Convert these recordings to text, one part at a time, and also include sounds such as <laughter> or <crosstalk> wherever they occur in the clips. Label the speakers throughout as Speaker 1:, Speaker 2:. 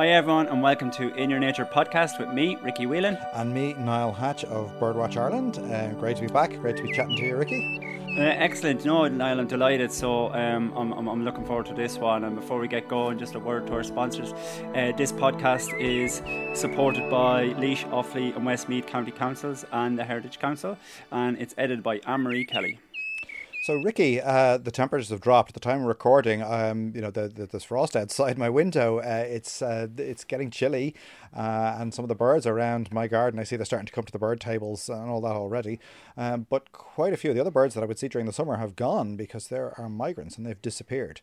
Speaker 1: Hi, everyone, and welcome to In Your Nature podcast with me, Ricky Whelan.
Speaker 2: And me, Niall Hatch of Birdwatch Ireland. Uh, great to be back. Great to be chatting to you, Ricky.
Speaker 1: Uh, excellent. No, Niall, I'm delighted. So um, I'm, I'm, I'm, looking forward to this one. And before we get going, just a word to our sponsors. Uh, this podcast is supported by Laois, Offaly, and Westmeath County Councils and the Heritage Council. And it's edited by Ann-Marie Kelly.
Speaker 2: So, Ricky, uh, the temperatures have dropped. At the time of recording, um, you know, the, the, there's frost outside my window. Uh, it's uh, it's getting chilly, uh, and some of the birds around my garden, I see they're starting to come to the bird tables and all that already. Um, but quite a few of the other birds that I would see during the summer have gone because there are migrants and they've disappeared.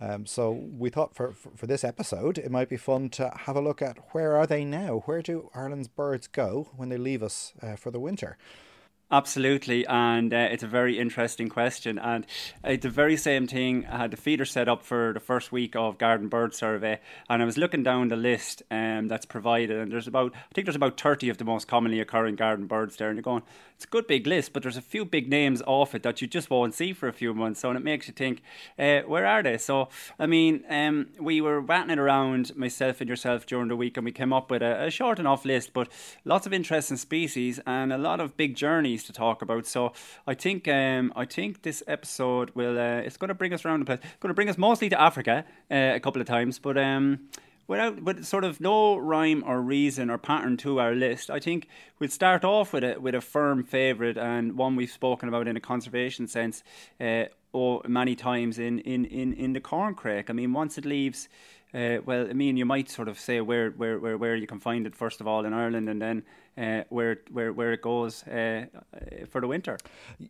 Speaker 2: Um, so we thought for, for, for this episode, it might be fun to have a look at where are they now? Where do Ireland's birds go when they leave us uh, for the winter?
Speaker 1: Absolutely, and uh, it's a very interesting question. And it's the very same thing. I had the feeder set up for the first week of Garden Bird Survey, and I was looking down the list um, that's provided, and there's about I think there's about thirty of the most commonly occurring garden birds there, and you're going, it's a good big list, but there's a few big names off it that you just won't see for a few months, so and it makes you think, uh, where are they? So I mean, um, we were batting it around myself and yourself during the week, and we came up with a, a short enough list, but lots of interesting species and a lot of big journeys to talk about. So I think um, I think this episode will uh, it's going to bring us around the place. Going to bring us mostly to Africa uh, a couple of times, but um, without with sort of no rhyme or reason or pattern to our list, I think we'll start off with a with a firm favourite and one we've spoken about in a conservation sense. Uh, or many times in, in, in, in the corncrake. I mean, once it leaves, uh, well, I mean, you might sort of say where, where, where, where you can find it first of all in Ireland, and then uh, where where where it goes uh, for the winter.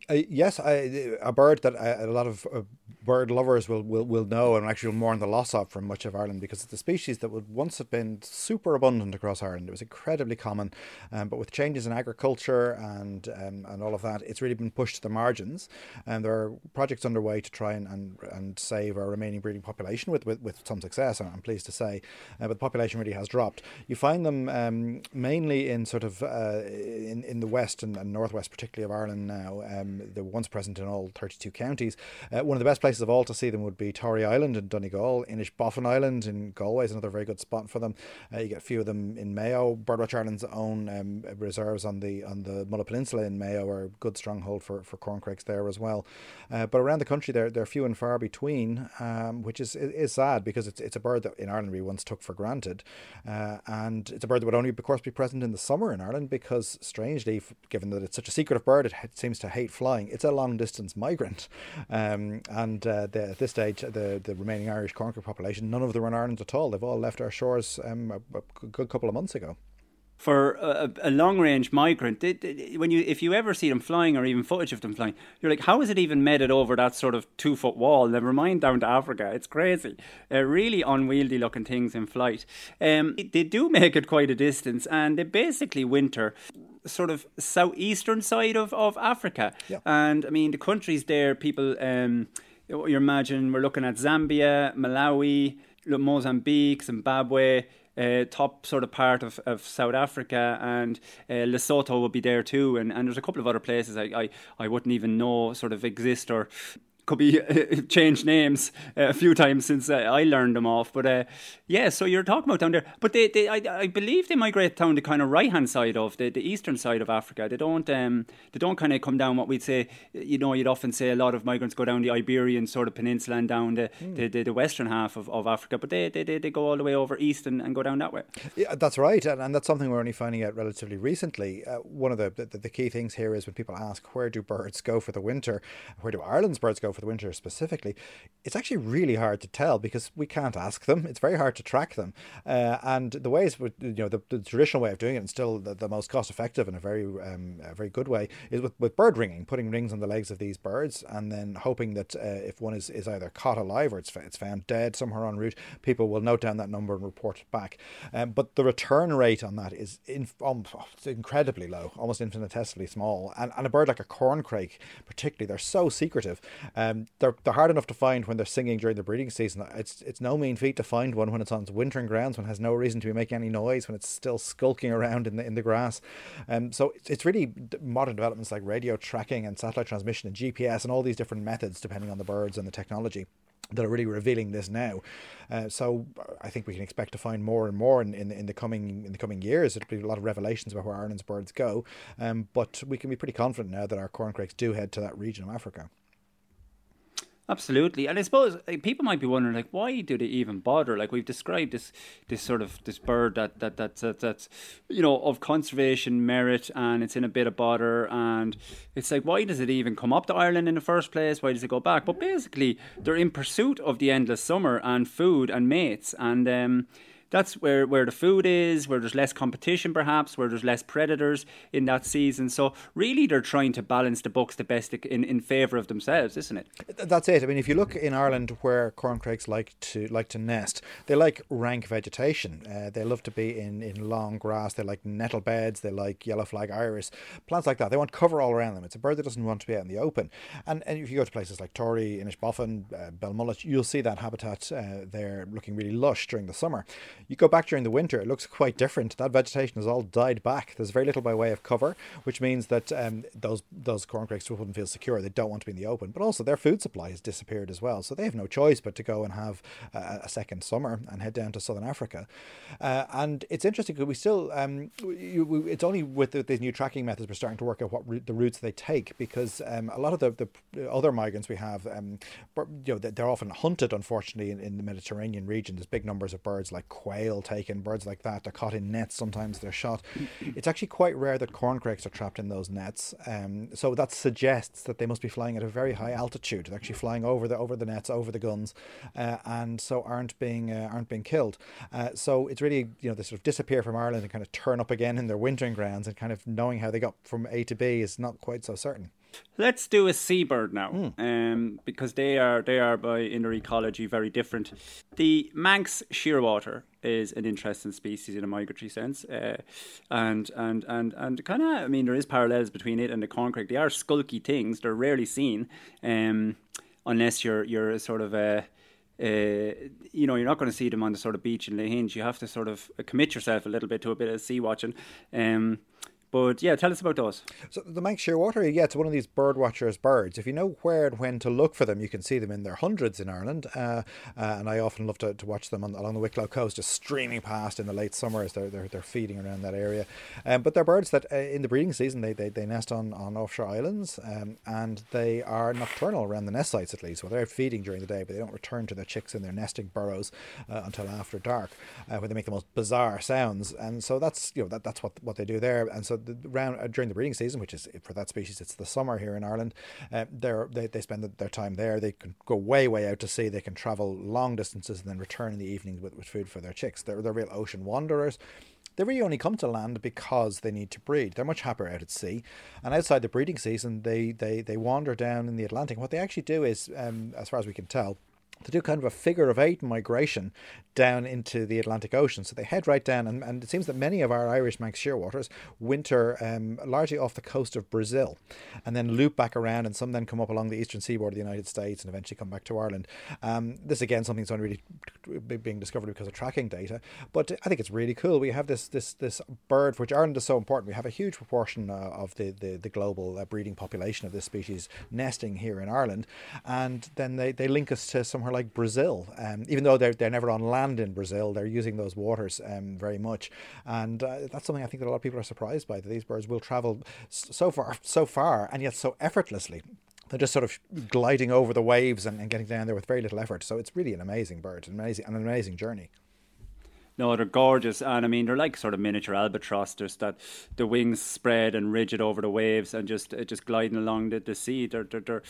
Speaker 2: Uh, yes, I, a bird that uh, a lot of uh, bird lovers will, will, will know and actually mourn the loss of from much of Ireland because it's a species that would once have been super abundant across Ireland. It was incredibly common, um, but with changes in agriculture and um, and all of that, it's really been pushed to the margins. And there are projects underway to try and, and, and save our remaining breeding population with, with, with some success. I'm pleased to say, but the population really has dropped. You find them um, mainly in sort of uh, in in the west and, and, northwest, particularly of Ireland now. Um, they're once present in all 32 counties. Uh, one of the best places of all to see them would be Tory Island in Donegal, Inishbofin Island in Galway is another very good spot for them. Uh, you get a few of them in Mayo. Birdwatch Ireland's own um, reserves on the on the Mullet Peninsula in Mayo are a good stronghold for for corncrakes there as well. Uh, but around the country, they're they're few and far between, um, which is is sad because it's it's a bird that in Ireland we once took for granted, uh, and it's a bird that would only, of course, be present in the summer in Ireland because, strangely, given that it's such a secretive bird, it seems to hate flying. It's a long distance migrant. <laughs> Um, and uh, the, at this stage, the, the remaining Irish corncrake population, none of them are in Ireland at all. They've all left our shores um, a, a good couple of months ago
Speaker 1: for a, a long range migrant, they, they, when you if you ever see them flying or even footage of them flying, you're like, how is it even made it over that sort of two foot wall? Never mind down to Africa. It's crazy. Uh, really unwieldy looking things in flight. Um, they do make it quite a distance, and they basically winter sort of southeastern side of, of Africa. Yeah. And I mean, the countries there, people, um, you imagine we're looking at Zambia, Malawi, Mozambique, Zimbabwe uh, top sort of part of, of South Africa, and uh, Lesotho will be there too. And, and there's a couple of other places I, I, I wouldn't even know sort of exist or could be <laughs> changed names uh, a few times since uh, I learned them off. But uh, yeah, so you're talking about down there. But they, they I, I believe they migrate down the kind of right hand side of the, the eastern side of Africa. They don't um they don't kind of come down what we'd say. You know, you'd often say a lot of migrants go down the Iberian sort of peninsula and down the mm. the, the, the, western half of, of Africa. But they, they, they, they go all the way over east and, and go down that way.
Speaker 2: Yeah, that's right, and, and that's something we're only finding out relatively recently. Uh, one of the, the the key things here is when people ask where do birds go for the winter, where do Ireland's birds go for the winter specifically specifically, it's actually really hard to tell because we can't ask them. It's very hard to track them. Uh, and the ways, you know, the, the, traditional way of doing it, and still the, the most cost effective and a very, um, a very good way, is with, with bird ringing, putting rings on the legs of these birds, and then hoping that uh, if one is, is either caught alive or it's, it's found dead somewhere en route, people will note down that number and report it back. Um, but the return rate on that is in, um, incredibly low, almost infinitesimally small. And, and a bird like a corncrake, particularly, they're so secretive. Um, they're, they're hard enough to find when they're singing during the breeding season. It's it's no mean feat to find one when it's on its wintering grounds, when it has no reason to be making any noise, when it's still skulking around in the in the grass. Um, so it's, it's really modern developments like radio tracking and satellite transmission and GPS and all these different methods, depending on the birds and the technology that are really revealing this now. Uh, so I think we can expect to find more and more in, in, in, the coming in the coming years. It'll be a lot of revelations about where Ireland's birds go, um, but we can be pretty confident now that our corncrakes do head to that region of Africa.
Speaker 1: Absolutely, and I suppose like, people might be wondering, like, why do they even bother? Like we've described this, this sort of this bird that that that, that that's you know of conservation merit, and it's in a bit of bother, and it's like, why does it even come up to Ireland in the first place? Why does it go back? But basically, they're in pursuit of the endless summer and food and mates, and um, that's where, where the food is, where there's less competition perhaps, where there's less predators in that season. So really they're trying to balance the books the best in, in favour of themselves, isn't it?
Speaker 2: That's it. I mean if you look in Ireland where corncrakes like to like to nest, they like rank vegetation. Uh, they love to be in, in long grass, they like nettle beds, they like yellow flag iris, plants like that. They want cover all around them. It's a bird that doesn't want to be out in the open. And, and if you go to places like Tory, Inishbofin, uh, Belmullet, you'll see that habitat uh, there looking really lush during the summer. You go back during the winter, it looks quite different. That vegetation has all died back. There's very little by way of cover, which means that um, those those corncrakes wouldn't feel secure. They don't want to be in the open, but also their food supply has disappeared as well. So they have no choice but to go and have a, second summer and head down to southern Africa. Uh, and it's interesting because we still, um, we, it's only with the, these new tracking methods we're starting to work out what route, the routes they take because um, a lot of the, the other migrants we have, um, you know, they're often hunted, unfortunately, in, in the Mediterranean region. There's big numbers of birds like quail taken, birds like that. They're caught in nets. Sometimes they're shot. It's actually quite rare that corncrakes are trapped in those nets. Um, so that suggests that they must be flying at a very high altitude. They're actually flying over the over the nets, over the guns, uh, and so aren't being uh, aren't being killed. Uh, so it's really you know they sort of disappear from Ireland and kind of turn up again in their wintering grounds, and kind of knowing how they got from A to B is not quite so certain.
Speaker 1: Let's do a seabird now, mm. um, because they are they are by inner ecology very different. The Manx shearwater is an interesting species in a migratory sense, uh, and and and and kind of I mean there is parallels between it and the corncrake. They are skulky things. They're rarely seen, um, unless you're you're sort of a uh, you know, you're not going to see them on the sort of beach in Lahinch. You have to sort of commit yourself a little bit to a bit of sea watching. Um, but yeah, tell us about those.
Speaker 2: So the Manx shearwater, yeah, it's one of these bird watchers birds. If you know where and when to look for them, you can see them in their hundreds in Ireland. Uh, uh, and I often love to, to watch them on, along the Wicklow coast, just streaming past in the late summer as they're, they're, they're feeding around that area. Um, but they're birds that uh, in the breeding season, they, they, they nest on, on offshore islands um, and they are nocturnal around the nest sites at least. Well, they're feeding during the day, but they don't return to their chicks in their nesting burrows uh, until after dark, uh, where they make the most bizarre sounds. And so that's, you know, that, that's what, what they do there. And so the, uh, during the breeding season, which is for that species, it's the summer here in Ireland. Uh, they they spend their time there. They can go way way out to sea. They can travel long distances and then return in the evenings with, with food for their chicks. They're they're real ocean wanderers. They really only come to land because they need to breed. They're much happier out at sea, and outside the breeding season, they they they wander down in the Atlantic. What they actually do is, um, as far as we can tell to do kind of a figure of eight migration down into the Atlantic Ocean. So they head right down, and, and it seems that many of our Irish Manx shearwaters winter um, largely off the coast of Brazil and then loop back around, and some then come up along the eastern seaboard of the United States and eventually come back to Ireland. Um, this again, something that's only really being discovered because of tracking data, but I think it's really cool. We have this this this bird, which Ireland is so important. We have a huge proportion uh, of the the, the global uh, breeding population of this species nesting here in Ireland, and then they, they link us to somewhere like Brazil. Um, even though they're they're never on land land in Brazil. They're using those waters um, very much, and uh, that's something I think that a lot of people are surprised by. That these birds will travel so far, so far, and yet so effortlessly they're just sort of gliding over the waves and, and, getting down there with very little effort. So it's really an amazing bird, an amazing, an amazing journey.
Speaker 1: No, they're gorgeous, and I mean they're like sort of miniature albatross. There's that the wings spread and rigid over the waves, and just uh, just gliding along the, the sea. They're, they're they're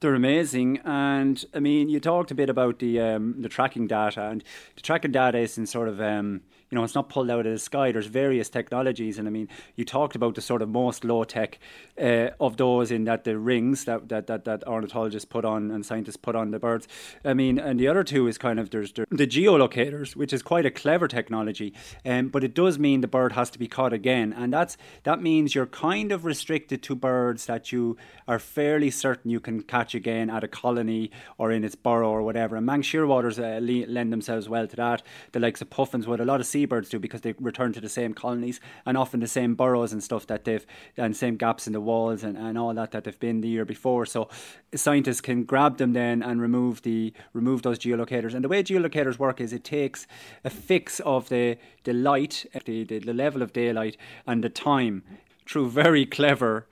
Speaker 1: they're amazing. And I mean, you talked a bit about the um, the tracking data, and the tracking data is in sort of um, you know, it's not pulled out of the sky. There's various technologies, and I mean, you talked about the sort of most low tech uh, of those in that the rings that, that that that ornithologists put on and scientists put on the birds. I mean, and the other two is kind of there's the, the geolocators, which is quite a clever technology, um, but it does mean the bird has to be caught again, and that's that means you're kind of restricted to birds that you are fairly certain you can catch again at a colony or in its burrow or whatever. And Manx shearwaters uh, lend themselves well to that. The likes of puffins with a lot of seabirds do because they return to the same colonies and often the same burrows and stuff that they've and same gaps in the walls and, and all that that they've been the year before. So scientists can grab them then and remove the remove those geolocators. And the way geolocators work is it takes a fix of the the light, the, the, the level of daylight, and the time through very clever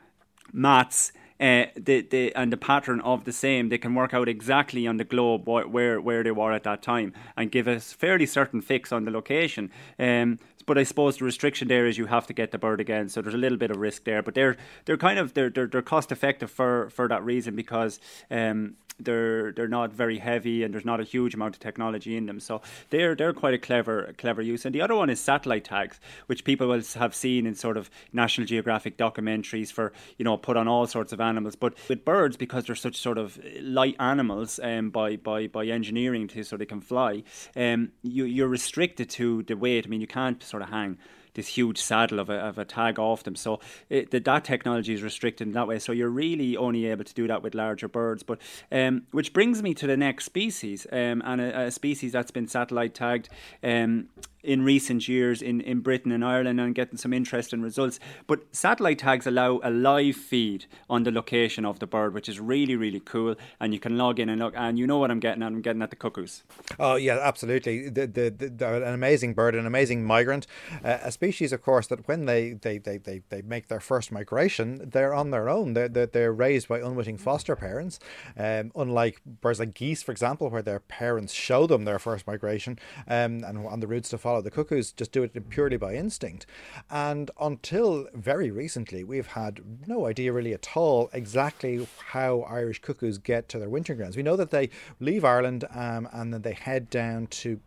Speaker 1: maths uh, the, the and the pattern of the same, they can work out exactly on the globe where where they were at that time and give a fairly certain fix on the location. Um, but I suppose the restriction there is you have to get the bird again, so there's a little bit of risk there. But they're they're kind of they're they're, they're cost effective for for that reason because um, they're they're not very heavy and there's not a huge amount of technology in them. So they're they're quite a clever clever use. And the other one is satellite tags, which people will have seen in sort of National Geographic documentaries for you know put on all sorts of animals. But with birds, because they're such sort of light animals um, by by by engineering to so they can fly, um, you you're restricted to the weight. I mean, you can't sort of hang this huge saddle of a, of a tag off them. So it, the, that technology is restricted in that way. So you're really only able to do that with larger birds. But um, which brings me to the next species, um, and a, a, species that's been satellite tagged. Um, in recent years in, in Britain and Ireland and getting some interesting results. But satellite tags allow a live feed on the location of the bird, which is really, really cool. And you can log in and look, and you know what I'm getting at. I'm getting at the cuckoos.
Speaker 2: Oh, yeah, absolutely. The, the, the, an amazing bird, an amazing migrant, uh, species, of course, that when they, they, they, they, they make their first migration, they're on their own. They're, they're, they're raised by unwitting foster parents. Um, unlike birds like geese, for example, where their parents show them their first migration um, and on the routes to follow follow. The cuckoos just do it purely by instinct. And until very recently, we've had no idea really at all exactly how Irish cuckoos get to their winter grounds. We know that they leave Ireland um, and then they head down to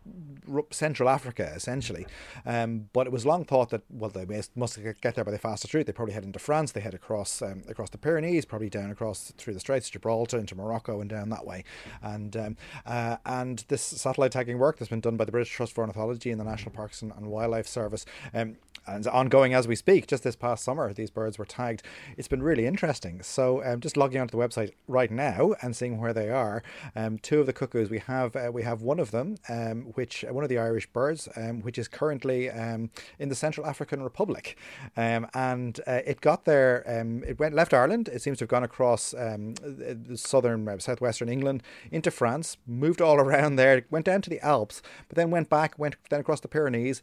Speaker 2: Central Africa, essentially. Um, but it was long thought that, well, they must get there by the fastest route. They probably head into France, they head across um, across the Pyrenees, probably down across through the Straits of Gibraltar into Morocco and down that way. And um, uh, and this satellite tagging work that's been done by the British Trust for Ornithology and the National Parks and, and Wildlife Service. Um, and ongoing as we speak. Just this past summer, these birds were tagged. It's been really interesting. So, um, just logging onto the website right now and seeing where they are. Um, two of the cuckoos we have. Uh, we have one of them, um, which one of the Irish birds, um, which is currently um, in the Central African Republic, um, and uh, it got there. it went left Ireland. It seems to have gone across southern, uh, southwestern England into France, moved all <laughs> around there, went down to the Alps, but then went back, went then across the Pyrenees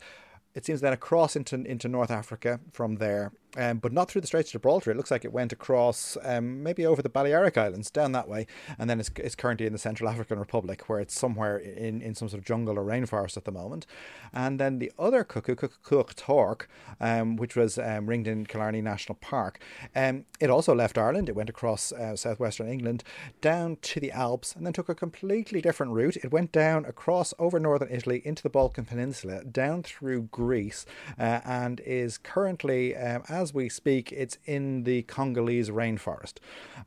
Speaker 2: it seems then across into into North Africa from there um, but not through the Straits of Gibraltar. It looks like it went across, um, maybe over the Balearic Islands, down that way, and then it's, it's currently in the Central African Republic, where it's somewhere in, in some sort of jungle or rainforest at the moment. And then the other cuckoo, Cuckoo Tork, um, which was um, ringed in Killarney National Park, um, it also left Ireland. It went across uh, southwestern England, down to the Alps, and then took a completely different route. It went down across over northern Italy into the Balkan Peninsula, down through Greece, uh, and is currently, um, as as we speak, it's in the Congolese rainforest,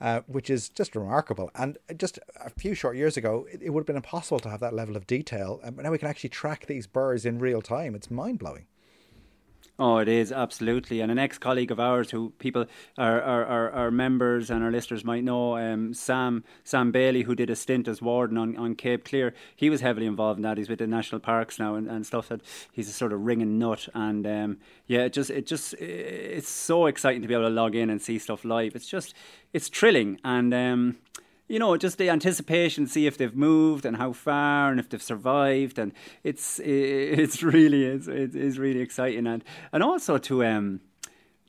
Speaker 2: uh, which is just remarkable. And just a few short years ago, it, it would have been impossible to have that level of detail. And now we can actually track these birds in real time. It's mind blowing.
Speaker 1: Oh, it is absolutely. And an ex-colleague of ours, who people, our our, our, members and our listeners might know, um, Sam Sam Bailey, who did a stint as warden on, on Cape Clear. He was heavily involved in that. He's with the national parks now and, and stuff. That he's a sort of ringing nut. And um, yeah, it just it just it's so exciting to be able to log in and see stuff live. It's just it's thrilling and. Um, you know, just the anticipation, see if they've moved and how far and if they've survived, and it's <laughs> it's really it's it's really exciting, and and also to um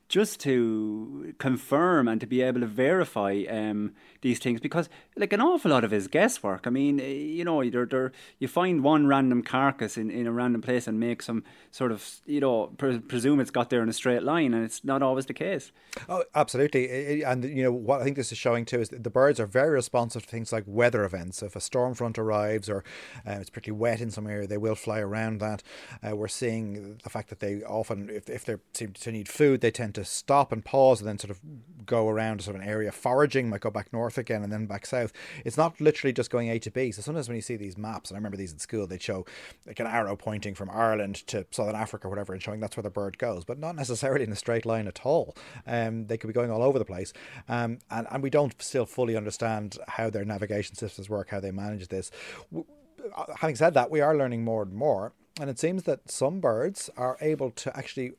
Speaker 1: just to confirm and to be able to verify um, these things because like an awful lot of his guesswork. I mean eh, you know they're, they're, you find one random carcass in, in a random place and make some sort of you know pre- presume it's got there in a straight line and it's not always the case.
Speaker 2: Oh absolutely. And you know what i think this is showing too is the birds are very responsive to things like weather events. If a storm front arrives or uh, it's particularly wet in some area they will fly around that. Uh, we're seeing the fact that they often if, if they seem to need food they tend to stop and pause and then sort of go around sort of an area foraging might go back north again and then back south. It's not literally just going A to B. So sometimes when you see these maps, and I remember these in school, they'd show like an arrow pointing from Ireland to Southern Africa or whatever and showing that's where the bird goes, but not necessarily in a straight line at all. Um, they could be going all over the place. Um, and, and we don't still fully understand how their navigation systems work, how they manage this. Uh, having said that, we are learning more and more And it seems that some birds are able to actually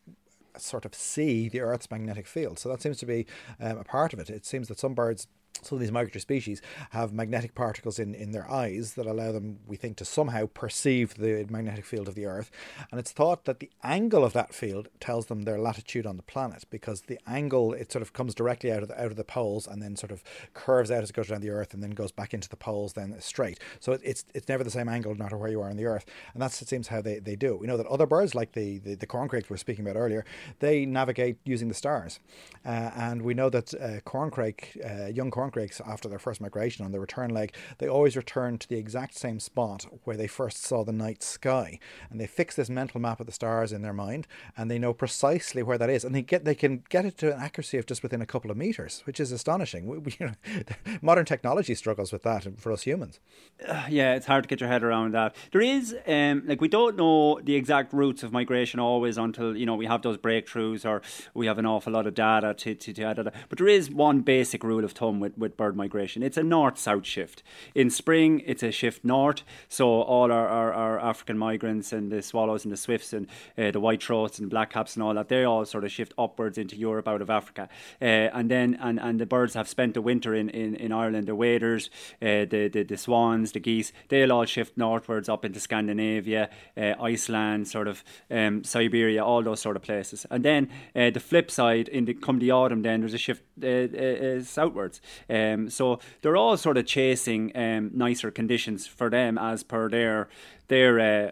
Speaker 2: sort of see the Earth's magnetic field. So that seems to be um, a part of it. It seems that some birds some of these migratory species have magnetic particles in, in their eyes that allow them, we think, to somehow perceive the magnetic field of the Earth. And it's thought that the angle of that field tells them their latitude on the planet because the angle, it sort of comes directly out of the, out of the poles and then sort of curves out as it goes around the Earth and then goes back into the poles, then straight. So it's it's never the same angle no matter where you are on the Earth. And that's, it seems, how they, they do. We know that other birds, like the, the, the corncrakes we were speaking about earlier, they navigate using the stars. Uh, and we know that uh, corncrake, uh, young corncrake, after their first migration on the return leg, they always return to the exact same spot where they first saw the night sky. And they fix this mental map of the stars in their mind and they know precisely where that is. And they get they can get it to an accuracy of just within a couple of meters, which is astonishing. We, we, <laughs> you know, modern technology struggles with that for us humans.
Speaker 1: Uh, <sighs> yeah, it's hard to get your head around that. There is, um, like, we don't know the exact routes of migration always until, you know, we have those breakthroughs or we have an awful lot of data to, to, to add. But there is one basic rule of thumb with, with bird migration. It's a north-south shift. In spring, it's a shift north. So all our, our, our African migrants and the swallows and the swifts and uh, the white throats and black caps and all that, they all sort of shift upwards into Europe out of Africa. Uh, and then and, and the birds have spent the winter in, in, in Ireland. The waders, uh, the, the the swans, the geese, they'll all shift northwards up into Scandinavia, uh, Iceland, sort of um, Siberia, all those sort of places. And then uh, the flip side, in the come the autumn, then there's a shift uh, southwards. Um, so they're all sort of chasing um, nicer conditions for them as per their their uh,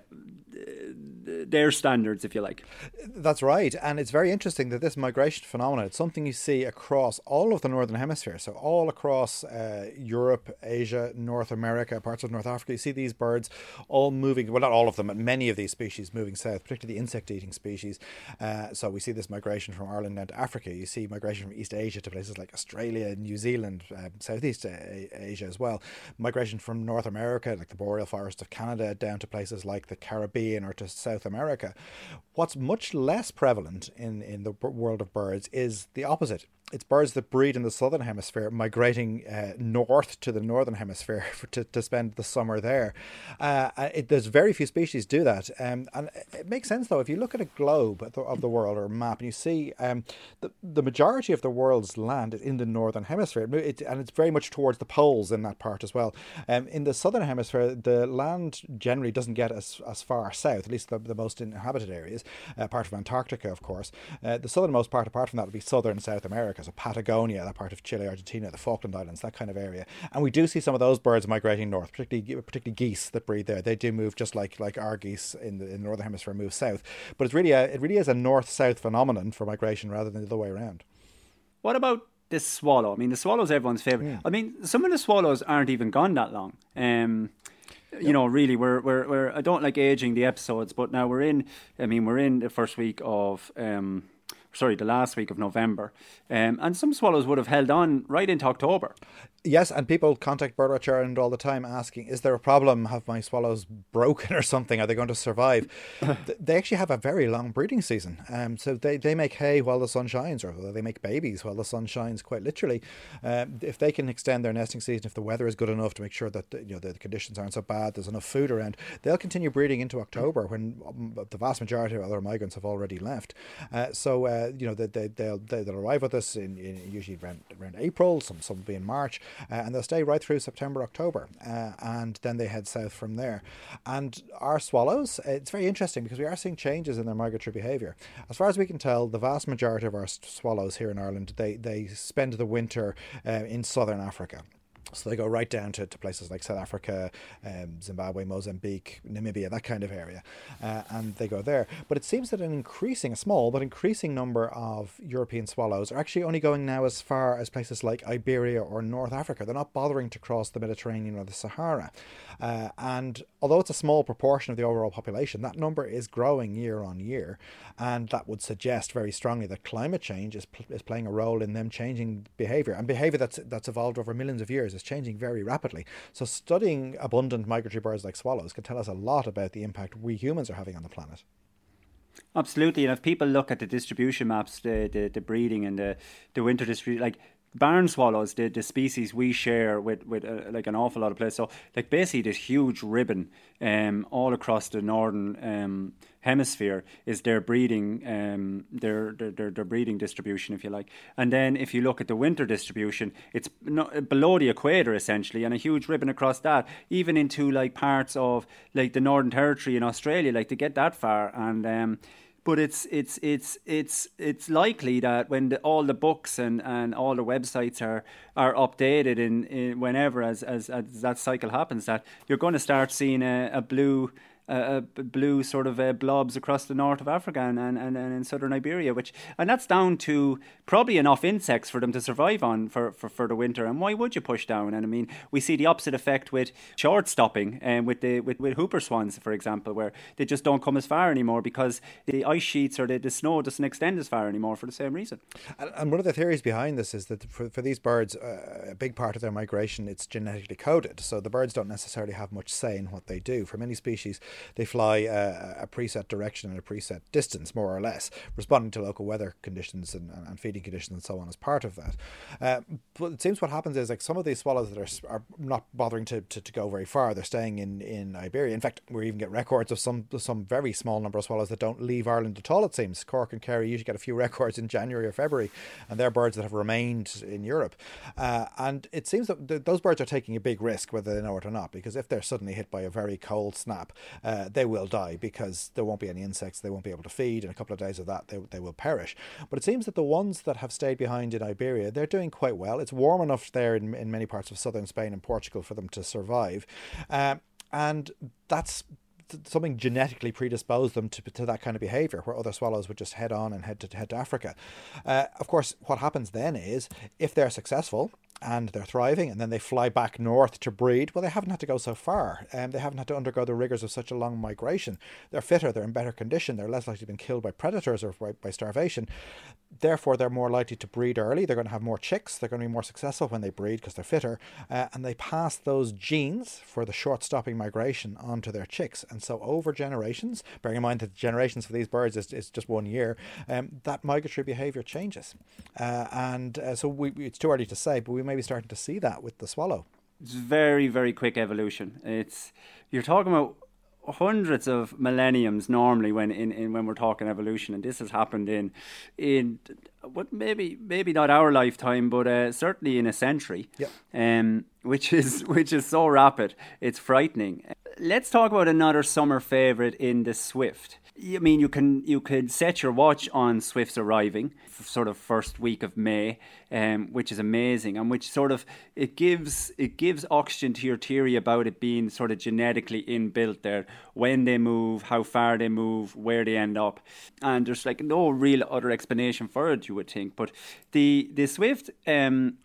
Speaker 1: their standards, if you like.
Speaker 2: That's right, and it's very interesting that this migration phenomenon it's something you see across all of the northern hemisphere. So all across uh, Europe, Asia, North America, parts of North Africa, you see these birds all moving. Well, not all of them, but many of these species moving south, particularly the insect-eating species. Uh, so we see this migration from Ireland down to Africa. You see migration from East Asia to places like Australia, New Zealand, uh, Southeast Asia as well. Migration from North America, like the boreal forest of Canada, down to places like the Caribbean or to South America. What's much less prevalent in, in the world of birds is the opposite it's birds that breed in the southern hemisphere migrating uh, north to the northern hemisphere <laughs> for, to, to spend the summer there. Uh, it, there's very few species do that. Um, and it makes sense, though, if you look at a globe of the world or a map and you see um, the, the majority of the world's land is in the northern hemisphere, it, and it's very much towards the poles in that part as well. Um, in the southern hemisphere, the land generally doesn't get as, as far south, at least the, the most inhabited areas, uh, part of Antarctica, of course. Uh, the southernmost part, apart from that, would be southern South America. America, so Patagonia, that part of Chile, Argentina, the Falkland Islands, that kind of area. And we do see some of those birds migrating north, particularly particularly geese that breed there. They do move just like like our geese in the, in the northern hemisphere move south. But it's really a, it really is a north south phenomenon for migration rather than the other way around.
Speaker 1: What about this swallow? I mean, the swallow's everyone's favorite. Mm. I mean, some of the swallows aren't even gone that long. Um, you know, really, we're, we're, we're, I don't like aging the episodes, but now we're in, I mean, we're in the first week of, um, sorry, the last week of November. Um, and some swallows would have held on right into October.
Speaker 2: Yes, and people contact Birdwatch Ireland all the time asking, is there a problem? Have my swallows broken <laughs> or something? Are they going to survive? <laughs> they actually have a very long breeding season. Um, so they, they make hay while the sun shines, or they make babies while the sun shines, quite literally. Um, if they can extend their nesting season, if the weather is good enough to make sure that you know the, the conditions aren't so bad, there's enough food around, they'll continue breeding into October when um, the vast majority of other migrants have already left. Uh, so, uh, you know, they, they, they'll, they'll arrive with us in, in usually around, around April, some, some will be in March uh, and they'll stay right through September, October, uh, and then they head south from there. And our swallows, it's very interesting because we are seeing changes in their migratory behaviour. As far as we can tell, the vast majority of our swallows here in Ireland, they, they spend the winter uh, in southern Africa. So they go right down to, to places like South Africa, um, Zimbabwe, Mozambique, Namibia, that kind of area, uh, and they go there. But it seems that an increasing, a small but increasing number of European swallows are actually only going now as far as places like Iberia or North Africa. They're not bothering to cross the Mediterranean or the Sahara. Uh, and although it's a small proportion of the overall population, that number is growing year on year. And that would suggest very strongly that climate change is, is playing a role in them changing behavior. And behavior that's, that's evolved over millions of years is changing very rapidly. So studying abundant migratory birds like swallows can tell us a lot about the impact we humans are having on the planet.
Speaker 1: Absolutely, and if people look at the distribution maps, the the, the breeding and the, the winter distribution, like barn swallows, the, the species we share with with uh, like an awful lot of places. So like basically this huge ribbon um, all across the northern um, hemisphere is their breeding um, their, their, their their breeding distribution, if you like. And then if you look at the winter distribution, it's not, below the equator essentially, and a huge ribbon across that, even into like parts of like the Northern Territory in Australia, like to get that far and. Um, but it's it's it's it's it's likely that when the, all the books and, and all the websites are are updated in, in whenever as, as, as that cycle happens that you're going to start seeing a, a blue uh, blue sort of uh, blobs across the north of Africa and, and, and, in southern Iberia, which and that's down to probably enough insects for them to survive on for, for, for the winter. And why would you push down? And I mean, we see the opposite effect with short stopping and um, with the with, with whooper swans, for example, where they just don't come as far anymore because the ice sheets or the, the snow doesn't extend as far anymore for the same reason.
Speaker 2: And, and one of the theories behind this is that for, for these birds, uh, a big part of their migration it's genetically coded, so the birds don't necessarily have much say in what they do. For many species, they fly a, a, preset direction and a preset distance, more or less, responding to local weather conditions and, and feeding conditions and so on as part of that. Uh, but it seems what happens is like some of these swallows that are, are not bothering to, to, to, go very far, they're staying in, in Iberia. In fact, we even get records of some some very small number of swallows that don't leave Ireland at all, it seems. Cork and Kerry usually get a few <laughs> records in January or February, and they're birds that have remained in Europe. Uh, and it seems that th- those birds are taking a big risk, whether they know it or not, because if they're suddenly hit by a very cold snap, uh, they will die because there won't be any insects, they won't be able to feed. In a couple of days of that, they, they will perish. But it seems that the ones that have stayed behind in Iberia, they're doing quite well. It's warm enough there in, in many parts of southern Spain and Portugal for them to survive. Um, and that's something genetically predisposed them to, to that kind of behavior where other swallows would just head on and head to head to Africa. Uh, of course, what happens then is if they're successful and they're thriving, and then they fly back north to breed. Well, they haven't had to go so far, and um, they haven't had to undergo the rigors of such a long migration. They're fitter, they're in better condition, they're less likely to be killed by predators or by, by starvation. Therefore, they're more likely to breed early. They're going to have more chicks. They're going to be more successful when they breed because they're fitter, uh, and they pass those genes for the short-stopping migration onto their chicks. And so, over generations, bearing in mind that generations for these birds is, is just one year, um, that migratory behaviour changes. Uh, and uh, so, we, it's too early to say, but we maybe starting to see that with the swallow.
Speaker 1: It's very, very quick evolution. It's you're talking about hundreds of millenniums normally when in, in when we're talking evolution, and this has happened in in what maybe maybe not our lifetime, but uh, certainly in a century.
Speaker 2: Yeah.
Speaker 1: Um, which is <laughs> which is so rapid, it's frightening. Let's talk about another summer favorite in the Swift. I mean, you can you could set your watch on Swift's arriving, sort of first week of May, um, which is amazing, and which sort of it gives it gives oxygen to your theory about it being sort of genetically inbuilt there. When they move, how far they move, where they end up, and there's like no real other explanation for it. You would think, but the the Swift um,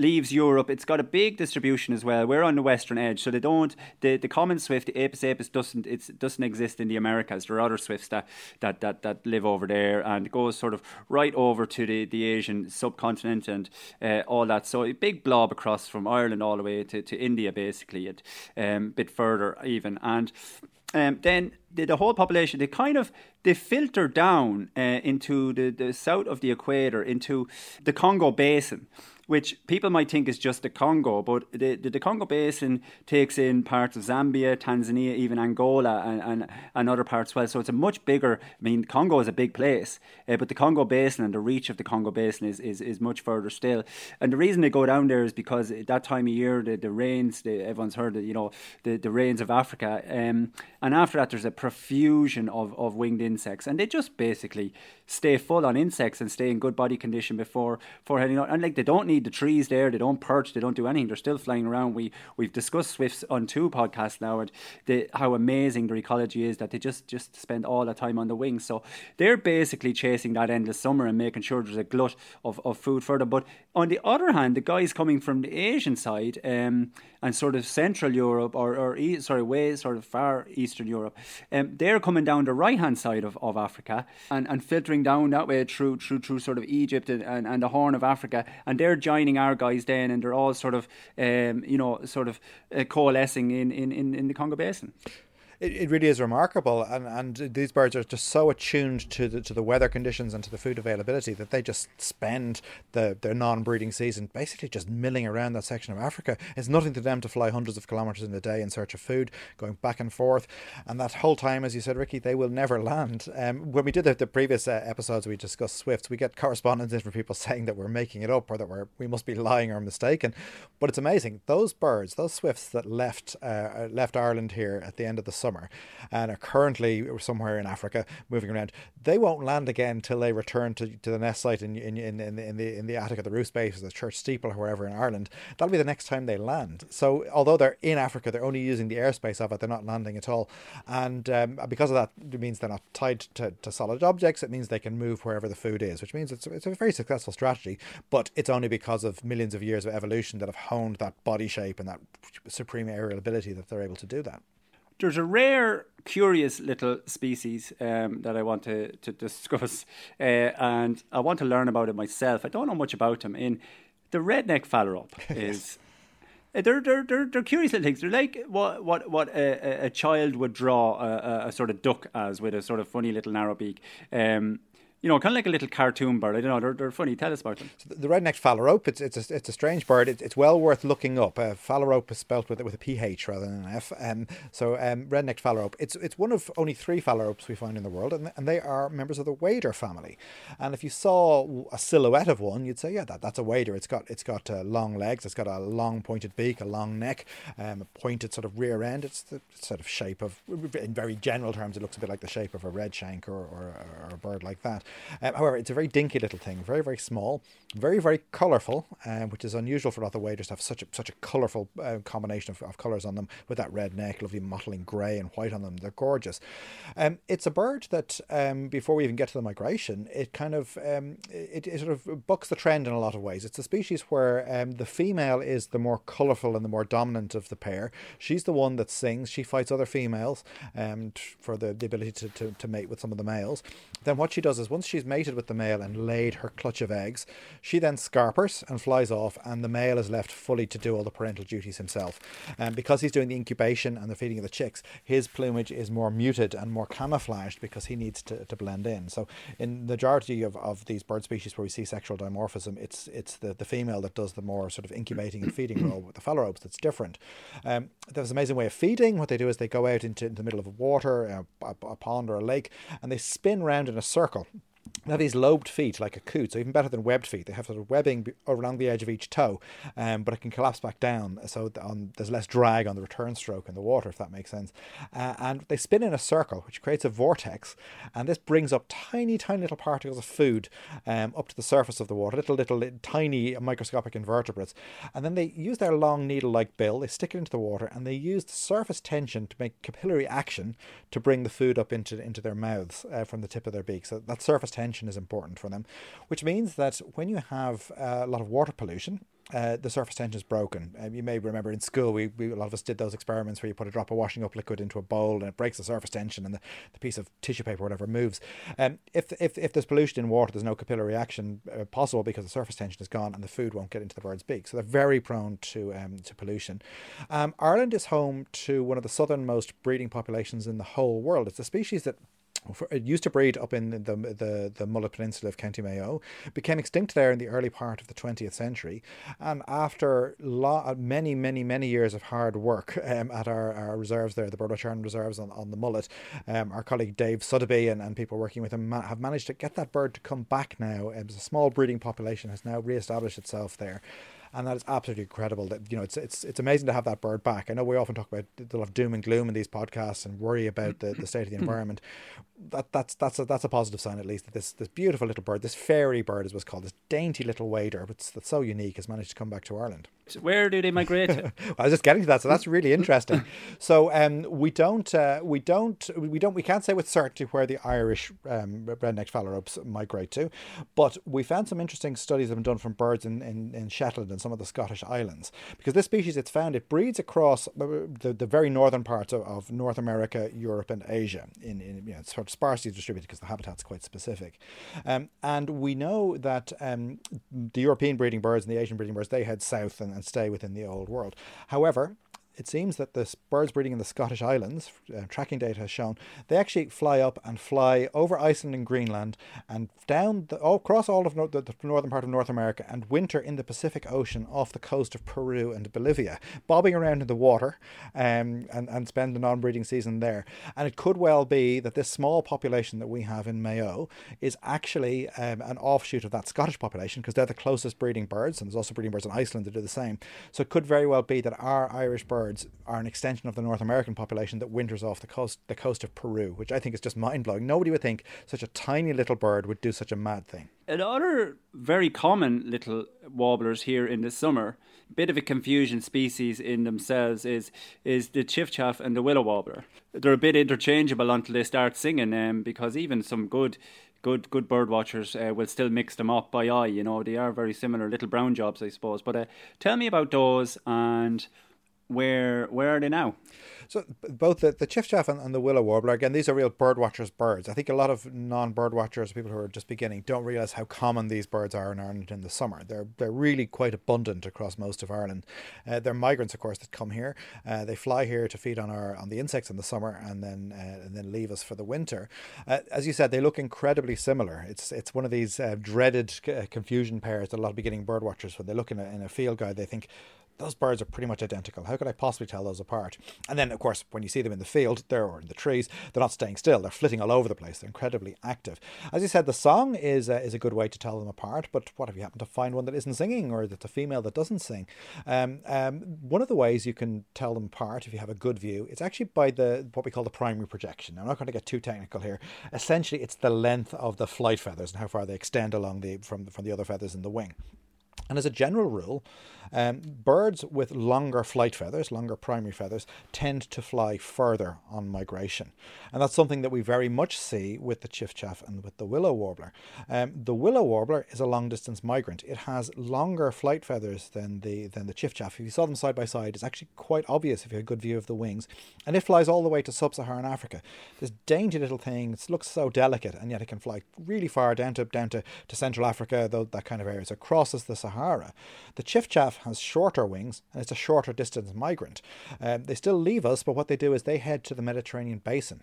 Speaker 1: leaves Europe, it's got a big distribution as well. We're on the western edge, so they don't the, the common swift, the Apus apus, doesn't it doesn't exist in the Americas. There are other swifts that, that that that live over there, and it goes sort of right over to the, the Asian subcontinent and uh, all that. So a big blob across from Ireland all the way to, to India, basically, a um, bit further even, and. Um, then the, the, whole population they kind of they filter down uh, into the, the south of the equator into the Congo basin which people might think is just the Congo, but the, the, the, Congo Basin takes in parts of Zambia, Tanzania, even Angola, and, and, and other parts as well. So it's a much bigger, I mean, Congo is a big place, uh, but the Congo Basin and the reach of the Congo Basin is, is, is much further still. And the reason they go down there is because at that time of year, the, the rains, the, everyone's heard it, you know, the, the rains of Africa. Um, and after that, there's a profusion of, of winged insects, and they just basically stay full on insects and stay in good body condition before, before heading out. And like, they don't need the trees there. They don't perch. They don't do anything. They're still flying around. We we've discussed swifts on two podcasts now, and the, how amazing their ecology is. That they just just spend all the time on the wings. So they're basically chasing that endless summer and making sure there's a glut of, of food for them. But on the other hand, the guys coming from the Asian side um, and sort of Central Europe or, or sorry, way sort of far Eastern Europe, um, they're coming down the right hand side of, of Africa and, and filtering down that way through through through sort of Egypt and, and, and the Horn of Africa, and they're joining our guys then, and they're all sort of um, you know sort of uh, coalescing in, in, in, in the Congo Basin.
Speaker 2: It, it really is remarkable, and and these birds are just so attuned to the to the weather conditions and to the food availability that they just spend the their non-breeding season basically just milling around that section of Africa. It's nothing to them to fly hundreds of kilometers in a day in search of food, going back and forth, and that whole time, as you said, Ricky, they will never land. Um, when we did the, the previous uh, episodes, we discussed swifts. We get correspondence in from people <laughs> saying that we're making it up or that we're we must be lying or mistaken, but it's amazing. Those birds, those swifts that left uh, left Ireland here at the end of the summer and are currently somewhere in Africa moving around, they won't land again until they return to, to the nest site in, in, in, in, the, in the attic of the roof base or the church steeple or wherever in Ireland. That'll be the next time they land. So although they're in Africa, they're only using the airspace of it. They're not landing at all, and um, because of that, it means they're not tied to, to solid objects. It means they can move wherever the food is, which means it's it's a very successful strategy. But it's only because of millions of years of evolution that have honed that body shape and that supreme aerial ability that they're able to do that.
Speaker 1: There's a rare, curious little species um, that I want to, to <laughs> discuss, uh, and I want to learn about it myself. I don't know much about them. In the redneck phalarope <laughs> is. Uh, they're, they're, they're, they're curious little things. They're like what what what a, a child would draw a, a, sort of duck as with a sort of funny little narrow beak. Um, you know, kind of like a little cartoon bird. I don't know. They're, they're funny. Tell us about them.
Speaker 2: So the red-necked phalarope. It's it's a, it's a strange bird. It, it's well worth looking up. Uh, phalarope is spelt with with a ph rather than an f. Um, so um, red-necked phalarope. It's it's one of only three phalaropes we find in the world, and, and they are members of the wader family. And if you saw a silhouette of one, you'd say, yeah, that, that's a wader. It's got it's got uh, long legs. It's got a long pointed beak, a long neck, um, a pointed sort of rear end. It's the sort of shape of, in very general terms, it looks a bit like the shape of a redshank or, or, or a bird like that. Um, however, it's a very dinky little thing, very very small, very very colourful, um, which is unusual for of waders to have such a such a colourful uh, combination of, of colours on them with that red neck, lovely mottling grey and white on them. They're gorgeous. Um, it's a bird that um, before we even get to the migration, it kind of um, it, it sort of bucks the trend in a lot of ways. It's a species where um, the female is the more colourful and the more dominant of the pair. She's the one that sings. She fights other females um, for the, the ability to, to, to mate with some of the males. Then what she does is once she's mated with the male and laid her clutch of eggs, she then scarpers and flies off, and the male is left fully to do all the parental duties himself. And because he's doing the incubation and the feeding of the chicks, his plumage is more muted and more camouflaged because he needs to, to blend in. So in the majority of, of these bird species where we see sexual dimorphism, it's it's the, the female that does the more sort of incubating and feeding role with the phalaropes that's different. Um, there's an amazing way of feeding. What they do is they go out into, into the middle of water, a, a, a pond or a lake, and they spin round in a circle they have these lobed feet like a coot, so even better than webbed feet. They have sort of webbing around the edge of each toe, um, but it can collapse back down, so on, there's less drag on the return stroke in the water, if that makes sense. Uh, and they spin in a circle, which creates a vortex, and this brings up tiny, tiny little particles of food um, up to the surface of the water, little, little, little tiny microscopic invertebrates. And then they use their long needle-like bill, they stick it into the water, and they use the surface tension to make capillary action to bring the food up into into their mouths uh, from the tip of their beak. So that surface tension is important for them, which means that when you have a lot of water pollution, uh, the surface tension is broken. Um, you may remember in school, we, we, a lot of us did those experiments where you put a drop of washing up liquid into a bowl and it breaks the surface tension and the, the piece of tissue paper or whatever moves. Um, if, if, if there's pollution in water, there's no capillary action uh, possible because the surface tension is gone and the food won't get into the bird's beak. So they're very prone to, um, to pollution. Um, Ireland is home to one of the southernmost breeding populations in the whole world. It's a species that it used to breed up in the, the, the Mullet Peninsula of County Mayo, became extinct there in the early part of the 20th century. And after lo- many, many, many years of hard work um, at our, our reserves there, the Birdwatch reserves on, on the Mullet, um, our colleague Dave Suddaby and, and people working with him ma- have managed to get that bird to come back now. Um, a small breeding population has now re-established itself there and that is absolutely incredible. That you know, it's it's it's amazing to have that bird back. I know we often talk about the lot of doom and gloom in these podcasts and worry about the, the state of the environment. That that's that's a, that's a positive sign at least that this this beautiful little bird, this fairy bird, as was called, this dainty little wader, but that's so unique, has managed to come back to Ireland.
Speaker 1: Where do they migrate? <laughs>
Speaker 2: I was just getting to that, so that's really interesting. <laughs> so um, we don't uh, we don't we don't we can't say with certainty where the Irish um, red-necked phalaropes migrate to, but we found some interesting studies have been done from birds in, in, in Shetland and some of the Scottish islands because this species it's found it breeds across the, the very northern parts of, of North America, Europe, and Asia. In, in you know, it's sort of sparsely distributed because the habitat's quite specific, um, and we know that um, the European breeding birds and the Asian breeding birds they head south and and stay within the old world. However, it seems that the birds breeding in the Scottish Islands, uh, tracking data has shown, they actually fly up and fly over Iceland and Greenland and down the, oh, across all of the, the, northern part of North America and winter in the Pacific Ocean off the coast of Peru and Bolivia, bobbing around in the water um, and, and spend the non breeding season there. And it could well be that this small population that we have in Mayo is actually um, an offshoot of that Scottish population because they're the closest breeding birds, and there's also breeding birds in Iceland that do the same. So it could very well be that our Irish birds are an extension of the North American population that winters off the coast, the coast of Peru, which I think is just mind blowing. Nobody would think such a tiny little bird would do such a mad thing.
Speaker 1: Another very common little warblers here in the summer, bit of a confusion species in themselves, is is the chiffchaff and the willow warbler. They're a bit interchangeable until they start singing, um, because even some good good good bird watchers uh, will still mix them up by eye. You know, they are very similar, little brown jobs, I suppose. But uh, tell me about those and where where are they now?
Speaker 2: So both the, the chiffchaff and, and the willow warbler, again, these are real bird watchers birds. I think a lot of non-bird watchers, people who are just beginning, don't realise how common these birds are in Ireland in the summer. They're they're really quite abundant across most of Ireland. Uh, they're migrants, of course, that come here. Uh, they fly here to feed on our on the insects in the summer and then uh, and then leave us for the winter. Uh, as you said, they look incredibly similar. It's it's one of these uh, dreaded uh, confusion pairs that a lot of beginning bird watchers, when they look in a, in a field guide, they think, those birds are pretty much identical. How could I possibly tell those apart? And then, of course, when you see them in the field, they're or in the trees, they're not staying still. They're flitting all over the place. They're incredibly active. As you said, the song is uh, is a good way to tell them apart. But what if you happen to find one that isn't singing, or that's a female that doesn't sing? Um, um, one of the ways you can tell them apart, if you have a good view, it's actually by the what we call the primary projection. I'm not going to get too technical here. Essentially, it's the length of the flight feathers and how far they extend along the from from the other feathers in the wing. And as a general rule, um, birds with longer flight feathers, longer primary feathers, tend to fly further on migration. And that's something that we very much see with the chiffchaff and with the willow warbler. Um, the willow warbler is a long distance migrant. It has longer flight feathers than the, than the chiffchaff. If you saw them side by side, it's actually quite obvious if you have a good view of the wings. And it flies all the way to sub Saharan Africa. This dainty little thing, it looks so delicate, and yet it can fly really far down to, down to, to Central Africa, though, that kind of area. So it crosses the Sahara. The chiffchaff has shorter wings and it's a shorter distance migrant. Um, they still leave us, but what they do is they head to the Mediterranean basin.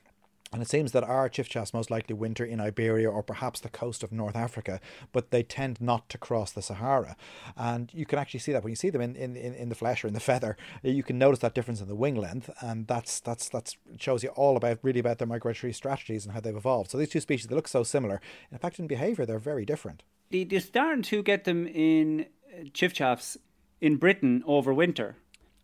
Speaker 2: And it seems that our chiffchaffs most likely winter in Iberia or perhaps the coast of North Africa, but they tend not to cross the Sahara. And you can actually see that when you see them in, in, in the flesh or in the <laughs> feather, you can notice that difference in the wing length, and that's that's that's shows you all about really about their migratory strategies and how they've evolved. So these two species they look so similar. In fact, in behaviour, they're very different.
Speaker 1: They're starting to get them in uh, chiffchaffs in Britain over winter.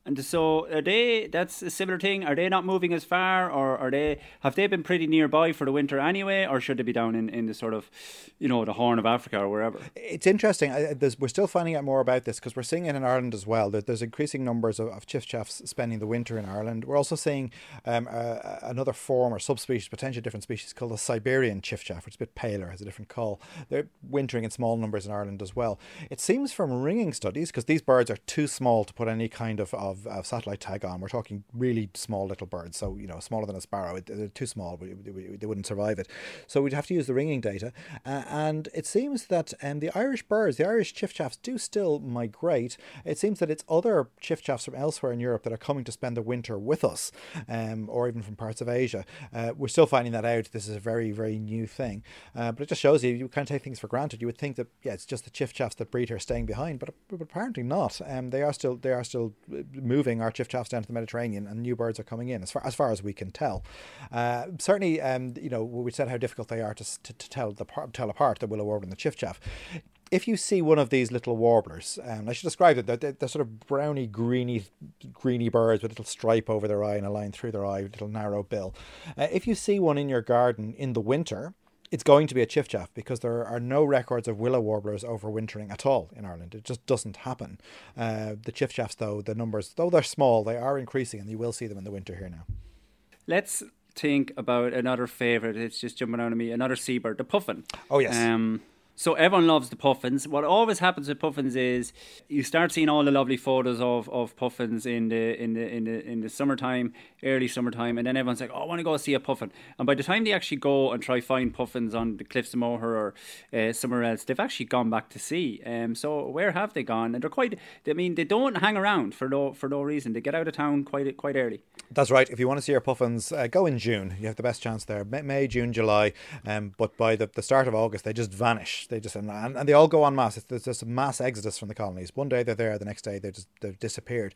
Speaker 1: And so are they? That's a similar thing. Are they not moving as far, or are they? Have they been pretty nearby for the winter anyway, or should they be down in, in the sort of, you know, the Horn of Africa or wherever?
Speaker 2: It's interesting. I, we're still finding out more about this because we're seeing it in Ireland as well. There, there's increasing numbers of, of chiffchaffs spending the winter in Ireland. We're also seeing um, uh, another form or subspecies, potentially different species, called the Siberian chiffchaff, which is a bit paler, has a different call. They're wintering in small numbers in Ireland as well. It seems from ringing studies, because these birds are too small to put any kind of of, of satellite tag on. We're talking really small little birds, so you know smaller than a sparrow. They're too small; they wouldn't survive it. So we'd have to use the ringing data. Uh, and it seems that um, the Irish birds, the Irish chiffchaffs, do still migrate. It seems that it's other chiffchaffs from elsewhere in Europe that are coming to spend the winter with us, um, or even from parts of Asia. Uh, we're still finding that out. This is a very very new thing, uh, but it just shows you you can't take things for granted. You would think that yeah, it's just the chiffchaffs that breed here staying behind, but, but apparently not. Um, they are still they are still uh, moving our chiffchaffs down to the Mediterranean, and new birds are coming in as far as far as we can tell. Uh, certainly, um, you know, we said how difficult they are to, to, to tell the tell apart the willow warbler and the chiffchaff if you see one of these little warblers, um, I should describe it, they're, they're, sort of browny, greeny, greeny birds with a little stripe over their eye and a line through their eye, a little narrow bill. Uh, if you see one in your garden in the winter, it's going to be a chiffchaff because there are no records of willow warblers overwintering at all in Ireland. It just doesn't happen. Uh, the chiffchaffs, though, the numbers, though they're small, they are increasing, and you will see them in the winter here now.
Speaker 1: Let's think about another favourite. It's just jumping out of me. Another seabird, the puffin.
Speaker 2: Oh yes.
Speaker 1: Um, So everyone loves the puffins. What always happens with puffins is you start seeing all the lovely photos of, of puffins in the in the in the in the summertime, early summertime, and then everyone's like, "Oh, I want to go see a puffin." And by the time they actually go and try find puffins on the cliffs of Moher or uh, somewhere else, they've actually gone back to sea. Um, so where have they gone? And they're quite. I mean, they don't hang around for no for no reason. They get out of town quite quite early.
Speaker 2: That's right. If you want to see your puffins, uh, go in June. You have the best chance there. May, June, July. Um, but by the, the start of August, they just vanish. They just and, and they all go on mass. It's, there's just a mass exodus from the colonies. One day they're there, the next day they just they've disappeared.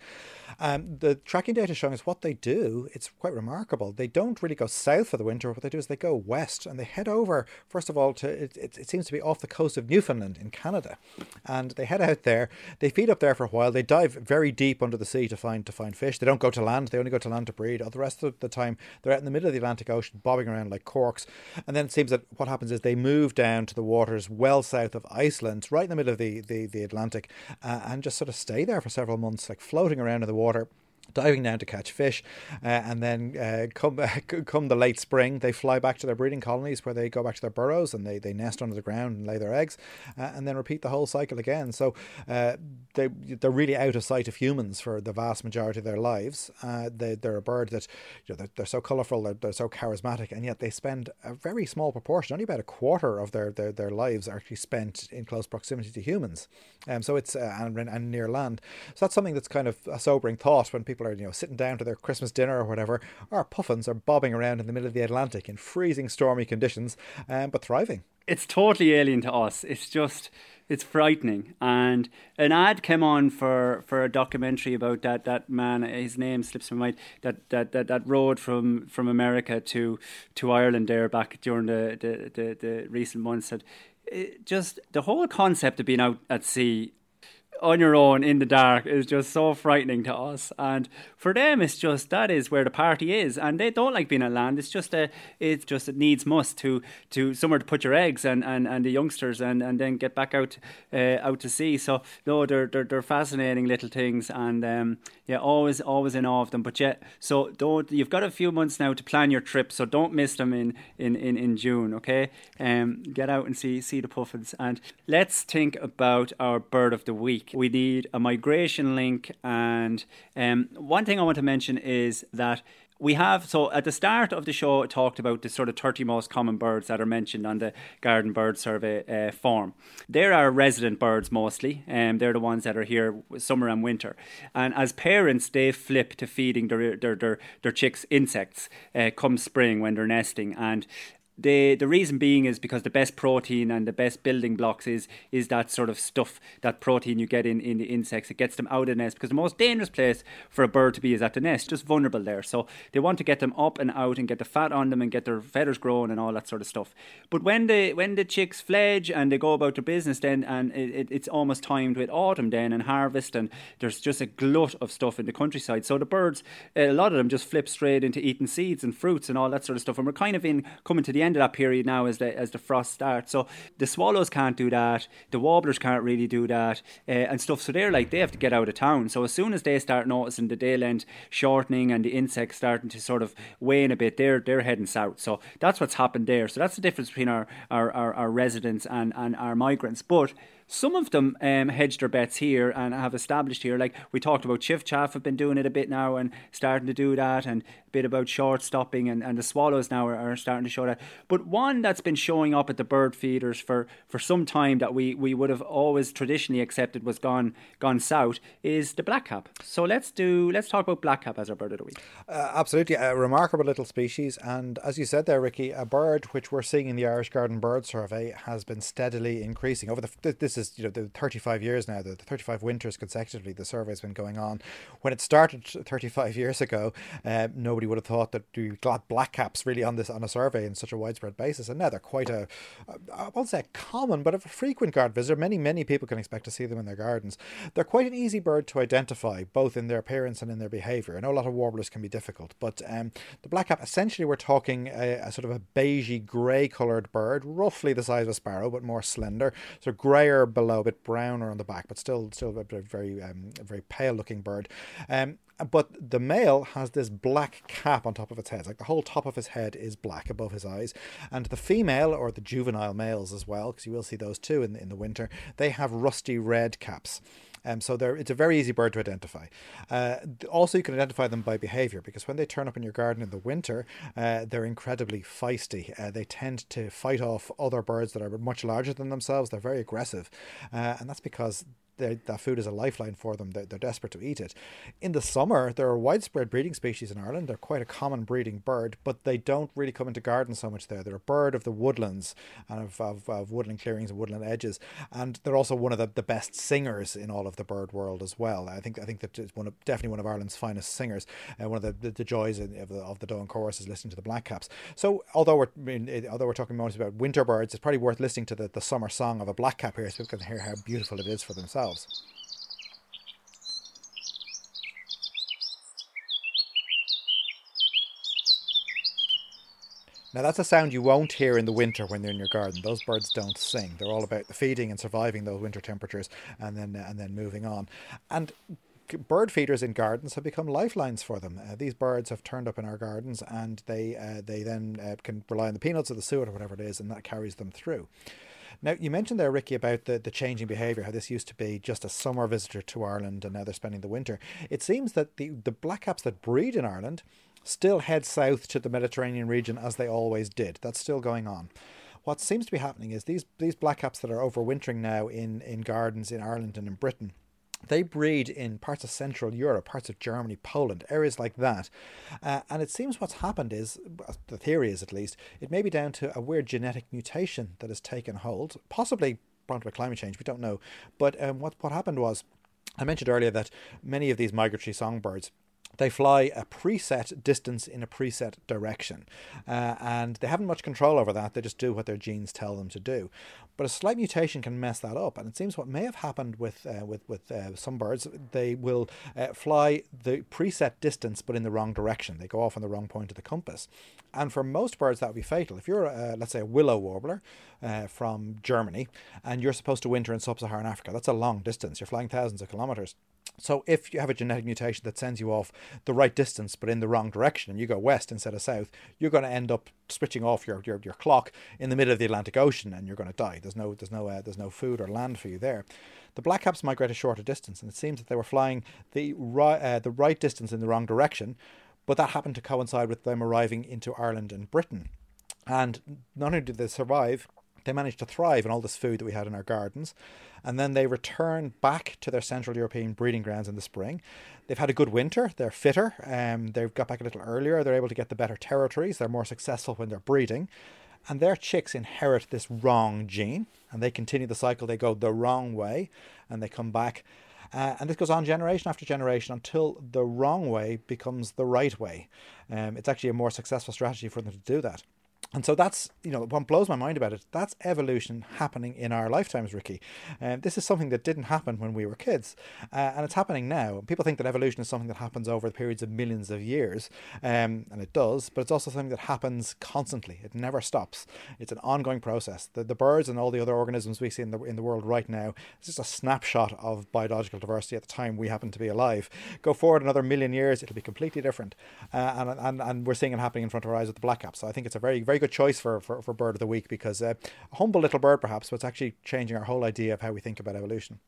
Speaker 2: Um, the tracking data is showing us what they do. It's quite remarkable. They don't really go south for the winter. What they do is they go west and they head over. First of all, to it, it, it seems to be off the coast of Newfoundland in Canada, and they head out there. They feed up there for a while. They dive very deep under the sea to find to find fish. They don't go to land. They only go to land to breed. All the rest of the time they're out in the middle of the Atlantic Ocean, bobbing around like corks. And then it seems that what happens is they move down to the waters well south of Iceland, right in the middle of the, the, the Atlantic, uh, and just sort of stay there for several months, like floating around in the water diving down to catch fish, uh, and then uh, come <laughs> come the late spring, they fly back to their breeding colonies where they go back to their burrows and they, they nest under the ground and lay their eggs, uh, and then repeat the whole cycle again. So uh, they they're really out of sight of humans for the vast majority of their lives. Uh, they they're a bird that you know they're, they're so colourful, they're, they're so charismatic, and yet they spend a very small proportion, only about a quarter of their their, their lives are actually spent in close proximity to humans. Um, so it's and, and near land. So that's something that's kind of a sobering thought when people are you know sitting down to their Christmas dinner or whatever. Our puffins are bobbing around in the middle of the Atlantic in freezing, stormy conditions, um, but thriving.
Speaker 1: It's totally alien to us. It's just it's frightening. And an ad came on for, for a documentary about that, that man. His name slips my mind. That that, that, that rowed from, from America to to Ireland there back during the the, the, the recent months. That just the whole concept of being out at sea on your own in the dark is just so frightening to us. And for them, it's just that is where the party is, and they don't like being at land. It's just a, it's just it needs must to to somewhere to put your eggs and, and, and the youngsters, and, and then get back out uh, out to sea. So no, they're they're, they're fascinating little things, and um, yeah, always always in awe of them. But yeah, so don't you've got a few months now to plan your trip, so don't miss them in in in, in June. Okay, um, get out and see see the puffins, and let's think about our bird of the week we need a migration link. And um, one thing I want to mention is that we have so at the start of the show it talked about the sort of 30 most common birds that are mentioned on the garden bird survey uh, form. There are resident birds mostly and um, they're the ones that are here summer and winter. And as parents they flip to feeding their their their, their chicks insects uh, come spring when they're nesting. And the the reason being is because the best protein and the best building blocks is is that sort of stuff that protein you get in, in the insects. It gets them out of the nest because the most dangerous place for a bird to be is at the nest just vulnerable there. So they want to get them up and out and get the fat on them and get their feathers growing and all that sort of stuff. But when the when the chicks fledge and they go about their business then and it, it, it's almost timed with autumn then and harvest and there's just a glut of stuff in the countryside. So the birds a lot of them just flip straight into eating seeds and fruits and all that sort of stuff. And we're kind of in coming to the end of that period now as the as the frost starts. So the swallows can't do that, the warblers can't really do that, uh, and stuff. So they're like they have to get out of town. So as soon as they start noticing the day length shortening and the insects starting to sort of wane a bit, they're they're heading south. So that's what's happened there. So that's the difference between our our, our, our residents and, and our migrants. But some of them um, hedged their bets here and have established here. Like we talked about, Chiffchaff have been doing it a bit now and starting to do that, and a bit about short stopping, and, and the swallows now are, are starting to show that. But one that's been showing up at the bird feeders for, for some time that we, we would have always traditionally accepted was gone gone south is the blackcap. So let's do let's talk about blackcap as our bird of the week.
Speaker 2: Uh, absolutely, a remarkable little species, and as you said there, Ricky, a bird which we're seeing in the Irish Garden Bird Survey has been steadily increasing over the this is you know the 35 years now, the 35 winters consecutively the survey has been going on. When it started 35 years ago, uh, nobody would have thought that you got blackcaps really on this on a survey in such a widespread basis, and now they're quite a I won't say common, but a frequent garden visitor. Many many people can expect to see them in their gardens. They're quite an easy bird to identify, both in their appearance and in their behaviour. I know a lot of warblers can be difficult, but um, the blackcap essentially we're talking a, a sort of a beigey grey coloured bird, roughly the size of a sparrow, but more slender, so greyer below a bit browner on the back, but still still a very um, very pale looking bird. Um, but the male has this black cap on top of its head. Like the whole top of his head is black above his eyes. And the female, or the juvenile males as well, because you will see those too in, in the winter, they have rusty red caps. Um, so it's a very easy bird to identify. Uh, also, you can identify them by behavior because when they turn up in your garden in the winter, uh, they're incredibly feisty. Uh, they tend to fight off other birds that are much larger than themselves. They're very aggressive, uh, and that's because that food is a lifeline for them. They're, they're, desperate to eat it. In the summer, there are widespread breeding species in Ireland. They're quite a common breeding bird, but they don't really come into gardens so much there. They're a bird of the woodlands and of, of, of woodland clearings and woodland edges, and they're also one of the, the best singers in all of the bird world as well. I think I think that it's one of definitely one of Ireland's finest singers. Uh, one of the, the, the joys of the, of the dawn chorus is listening to the blackcaps. So although we're I mean, although we're talking mostly about winter birds, it's probably worth listening to the, the summer song of a blackcap here so we can hear how beautiful it is for themselves. Now that's a sound you won't hear in the winter when they're in your garden. Those birds don't sing. They're all about the feeding and surviving those winter temperatures, and then and then moving on. And bird feeders in gardens have become lifelines for them. Uh, these birds have turned up in our gardens, and they uh, they then uh, can rely on the peanuts or the suet or whatever it is, and that carries them through. Now, you mentioned there, Ricky, about the, the changing behaviour, how this used to be just a summer visitor to Ireland and now they're spending the winter. It seems that the, the blackcaps that breed in Ireland still head south to the Mediterranean region as they always did. That's still going on. What seems to be happening is these these blackcaps that are overwintering now in, in gardens in Ireland and in Britain, they breed in parts of Central Europe, parts of Germany, Poland, areas like that. Uh, and it seems what's happened is, the theory is at least, it may be down to a weird genetic mutation that has taken hold, possibly brought by climate change, we don't know. But um, what, what happened was, I mentioned earlier that many of these migratory songbirds they fly a preset distance in a preset direction. Uh, and they haven't much control over that. They just do what their genes tell them to do. But a slight mutation can mess that up. And it seems what may have happened with, uh, with, with uh, some birds, they will uh, fly the preset distance but in the wrong direction. They go off on the wrong point of the compass. And for most birds, that would be fatal. If you're, let's say, a willow warbler uh, from Germany and you're supposed to winter in sub Saharan Africa, that's a long distance. You're flying thousands of kilometers. So if you have a genetic mutation that sends you off the right distance but in the wrong direction and you go west instead of south, you're going to end up switching off your, your, your clock in the middle of the Atlantic Ocean and you're going to die. There's no there's no uh, there's no food or land for you there. The blackcaps migrate a shorter distance and it seems that they were flying the right uh, the right distance in the wrong direction, but that happened to coincide with them arriving into Ireland and Britain. And not only did they survive, they managed to thrive on all this food that we had in our gardens. And then they return back to their Central European breeding grounds in the spring. They've had a good winter. They're fitter. Um, they've got back a little earlier. They're able to get the better territories. They're more successful when they're breeding. And their chicks inherit this wrong gene and they continue the cycle. They go the wrong way and they come back. Uh, and this goes on generation after generation until the wrong way becomes the right way. Um, it's actually a more successful strategy for them to do that. And so that's, you know, what blows my mind about it, that's evolution happening in our lifetimes, Ricky. And uh, this is something that didn't happen when we were kids. Uh, and it's happening now. People think that evolution is something that happens over the periods of millions of years. Um, and it does, but it's also something that happens constantly. It never stops. It's an ongoing process. The, the birds and all the other organisms we see in the, in the world right now, it's just a snapshot of biological diversity at the time we happen to be alive. Go forward another million years, it'll be completely different. Uh, and, and, and we're seeing it happening in front of our eyes with the blackcaps. So I think it's a very, very good choice for, for, for bird of the week because uh, a humble little bird, perhaps, but it's actually changing our whole idea of how we think about evolution.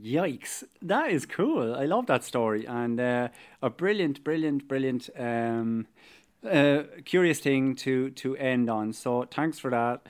Speaker 1: Yikes! That is cool. I love that story and uh, a brilliant, brilliant, brilliant, um, uh, curious thing to to end on. So thanks for that.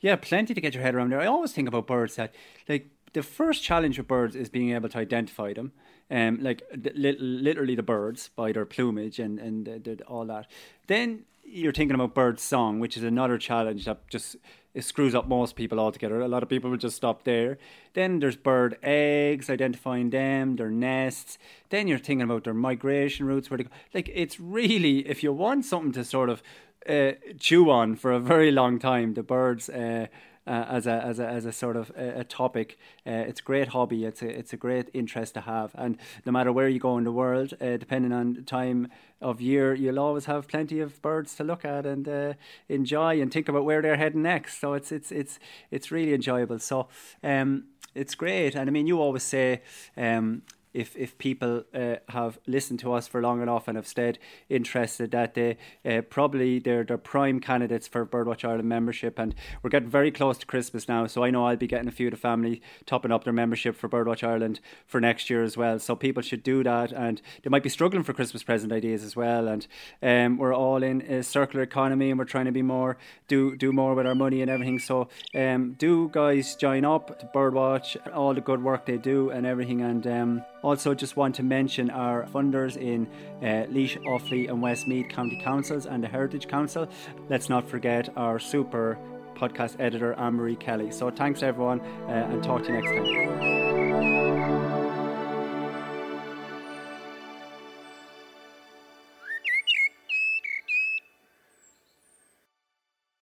Speaker 1: Yeah, plenty to get your head around there. I always think about birds that like the first challenge with birds is being able to identify them um, like li- literally the birds by their plumage and and uh, all that. Then you're thinking about bird song, which is another challenge that just screws up most people altogether. A lot of people will just stop there. Then there's bird eggs, identifying them, their nests. Then you're thinking about their migration routes, where they go. Like it's really, if you want something to sort of uh, chew on for a very long time, the birds. Uh, uh, as a as a as a sort of a, a topic. Uh, it's a great hobby. It's a it's a great interest to have, and no matter where you go in the world, uh, depending on time of year, you'll always have plenty of birds to look at and uh, enjoy and think about where they're heading next. So it's it's it's it's really enjoyable. So um, it's great, and I mean, you always say. Um, if if people uh, have listened to us for long enough and have stayed interested, that they uh, probably they're they're prime candidates for Birdwatch Ireland membership. And we're getting very close to Christmas now, so I know I'll be getting a few of the family topping up their membership for Birdwatch Ireland for next year as well. So people should do that, and they might be struggling for Christmas present ideas as well. And um, we're all in a circular economy, and we're trying to be more do do more with our money and everything. So um, do guys join up to Birdwatch, all the good work they do and everything. And um, also just want to mention our funders in uh, Laois, Offaly, and Westmeath County Councils and the Heritage Council. Let's not forget our super podcast editor, Ann-Marie Kelly. So thanks everyone, uh, and talk to you next time.